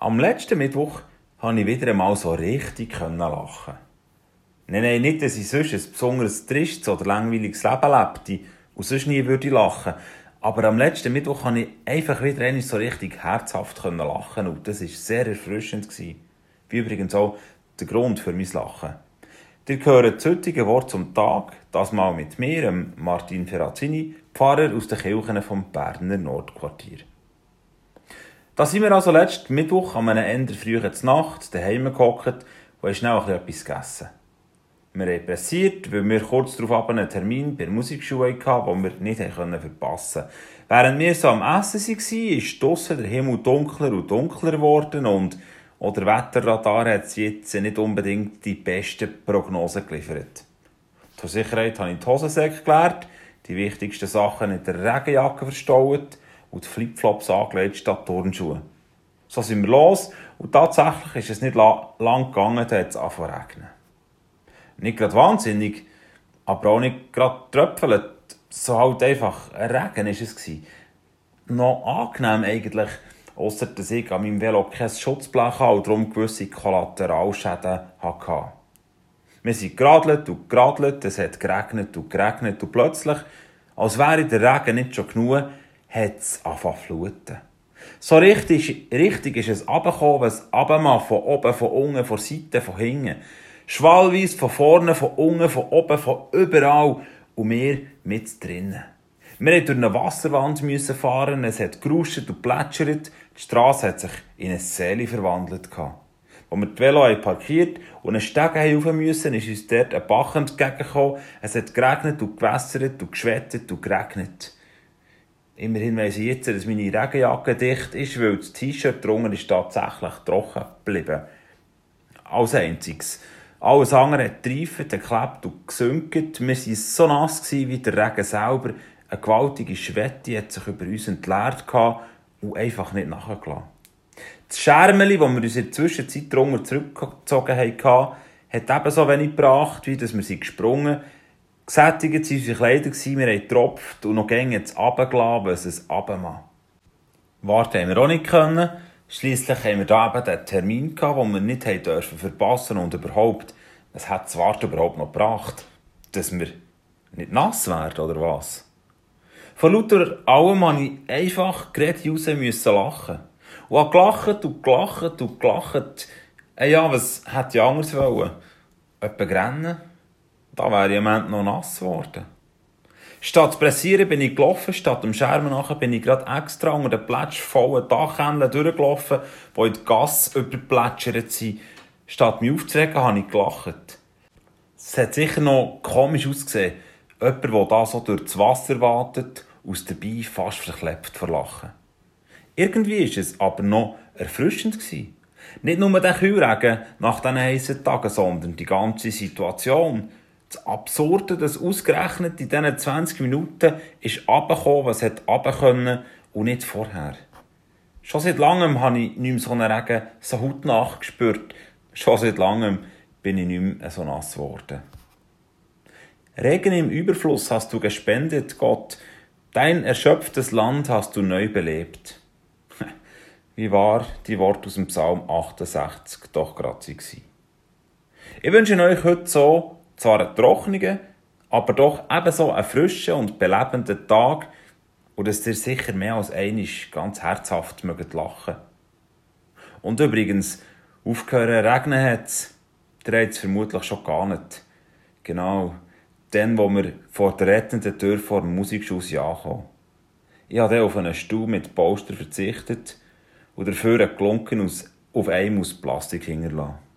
Am letzten Mittwoch konnte ich wieder einmal so richtig lachen. Nein, nein, nicht, dass ich sonst ein besonders tristes oder langweiliges Leben lebte und sonst nie würde lachen. Aber am letzten Mittwoch konnte ich einfach wieder einmal so richtig herzhaft lachen und das war sehr erfrischend. Wie übrigens auch der Grund für mein Lachen. Ihr hört das heutige Wort zum Tag, das mal mit mir, Martin Ferrazzini, Pfarrer aus den Kirchen vom Berner Nordquartier. Da sind wir also letzten Mittwoch an einem Ende frühen Nacht daheim gehockt und haben schnell etwas gegessen. Wir haben pressiert, weil wir kurz darauf einen Termin bei der Musikschule hatten, den wir nicht verpassen konnten. Während wir so am Essen waren, ist draussen der Himmel dunkler und dunkler geworden und auch der Wetterradar hat jetzt nicht unbedingt die besten Prognosen geliefert. Zur Sicherheit habe ich die Hosensäcke geleert, die wichtigsten Sachen in der Regenjacke verstaut und die Flipflops angelegt statt Turnschuhe. So sind wir los und tatsächlich ist es nicht la lang gegangen, da hat es angefangen regnen. Nicht gerade wahnsinnig, aber auch nicht gerade tröpfeln. So halt einfach ein Regen war es. Noch angenehm eigentlich, ausser dass ich an meinem Velo kein Schutzblech hatte und darum gewisse Kollateralschäden hatte. Wir sind geradelt und geradelt, es hat geregnet und geregnet und plötzlich, als wäre der Regen nicht schon genug, hat es fluten. So richtig, richtig ist es runtergekommen, es runtergekommen, von oben, von unten, von Seiten, von hinten. Schwallweise von vorne, von unten, von oben, von überall. Und wir mit drinnen. Wir mussten durch eine Wasserwand fahren, es hat geruscht und plätschert. Die Straße hat sich in eine Seele verwandelt. Als wir die Velo parkiert und einen Steg rauf mussten, ist uns dort ein Bach entgegengekommen. Es hat geregnet und gewässert und geschwettet und geregnet. Immerhin weiss ich jetzt, dass meine Regenjacke dicht ist, weil das T-Shirt drunter ist tatsächlich trocken geblieben. Als einziges. Alles andere hat getriefert, geklebt und gesunken. Wir waren so nass wie der Regen selber. Eine gewaltige Schwette hat sich über uns entleert und einfach nicht nachgelassen. Das Schermeli, das wir uns in der Zwischenzeit drunter zurückgezogen haben, hat ebenso wenig gebracht, wie dass wir sie gesprungen Gesättigt waren unsere Kleider, wir haben getropft und noch gängig jetzt runtergelassen, was es runtermacht. Warten haben wir auch nicht können. Schliesslich haben wir da eben den Termin gehabt, den wir nicht dürfen verpassen und überhaupt, es hat das Warten überhaupt noch gebracht, dass wir nicht nass werden, oder was? Von lauter allem musste ich einfach gerade raus müssen lachen. Und habe gelacht und gelacht und gelacht. Äh ja, was hätte ich anders wollen? Etwa rennen? Da wäre ich am Ende noch nass geworden. Statt zu pressieren bin ich gelaufen, statt dem Schermen nachher bin ich gerade extra unter den plätschvollen Dachhändeln durchgelaufen, die in die Gasse überplätschert sind. Statt mich aufzuregen, habe ich gelacht. Es hat sicher noch komisch ausgesehen. Jemand, der da so das Wasser wartet, aus dabei fast verklebt vor Lachen. Irgendwie war es aber noch erfrischend. Gewesen. Nicht nur der Kühlregen nach diesen heißen Tagen, sondern die ganze Situation das Absurde, dass ausgerechnet in diesen 20 Minuten ist runtergekommen, was hat können und nicht vorher. Schon seit langem habe ich nicht mehr so einen Regen so hautnah gespürt. Schon seit langem bin ich nicht mehr so nass geworden. Regen im Überfluss hast du gespendet, Gott. Dein erschöpftes Land hast du neu belebt. Wie war die Worte aus dem Psalm 68 doch gerade waren. Ich wünsche euch heute so zwar einen trockenen, aber doch ebenso einen frischen und belebenden Tag und dass ihr sicher mehr als einig ganz herzhaft mögt lachen. Und übrigens, aufgehört regnen hat der hat es vermutlich schon gar nicht. Genau, dann, wo wir vor der rettenden Tür vor dem Musikschuss ankommen. Ich habe dann auf einen Stuhl mit Poster verzichtet und dafür einen Klunken auf einem aus Plastik hinterlassen.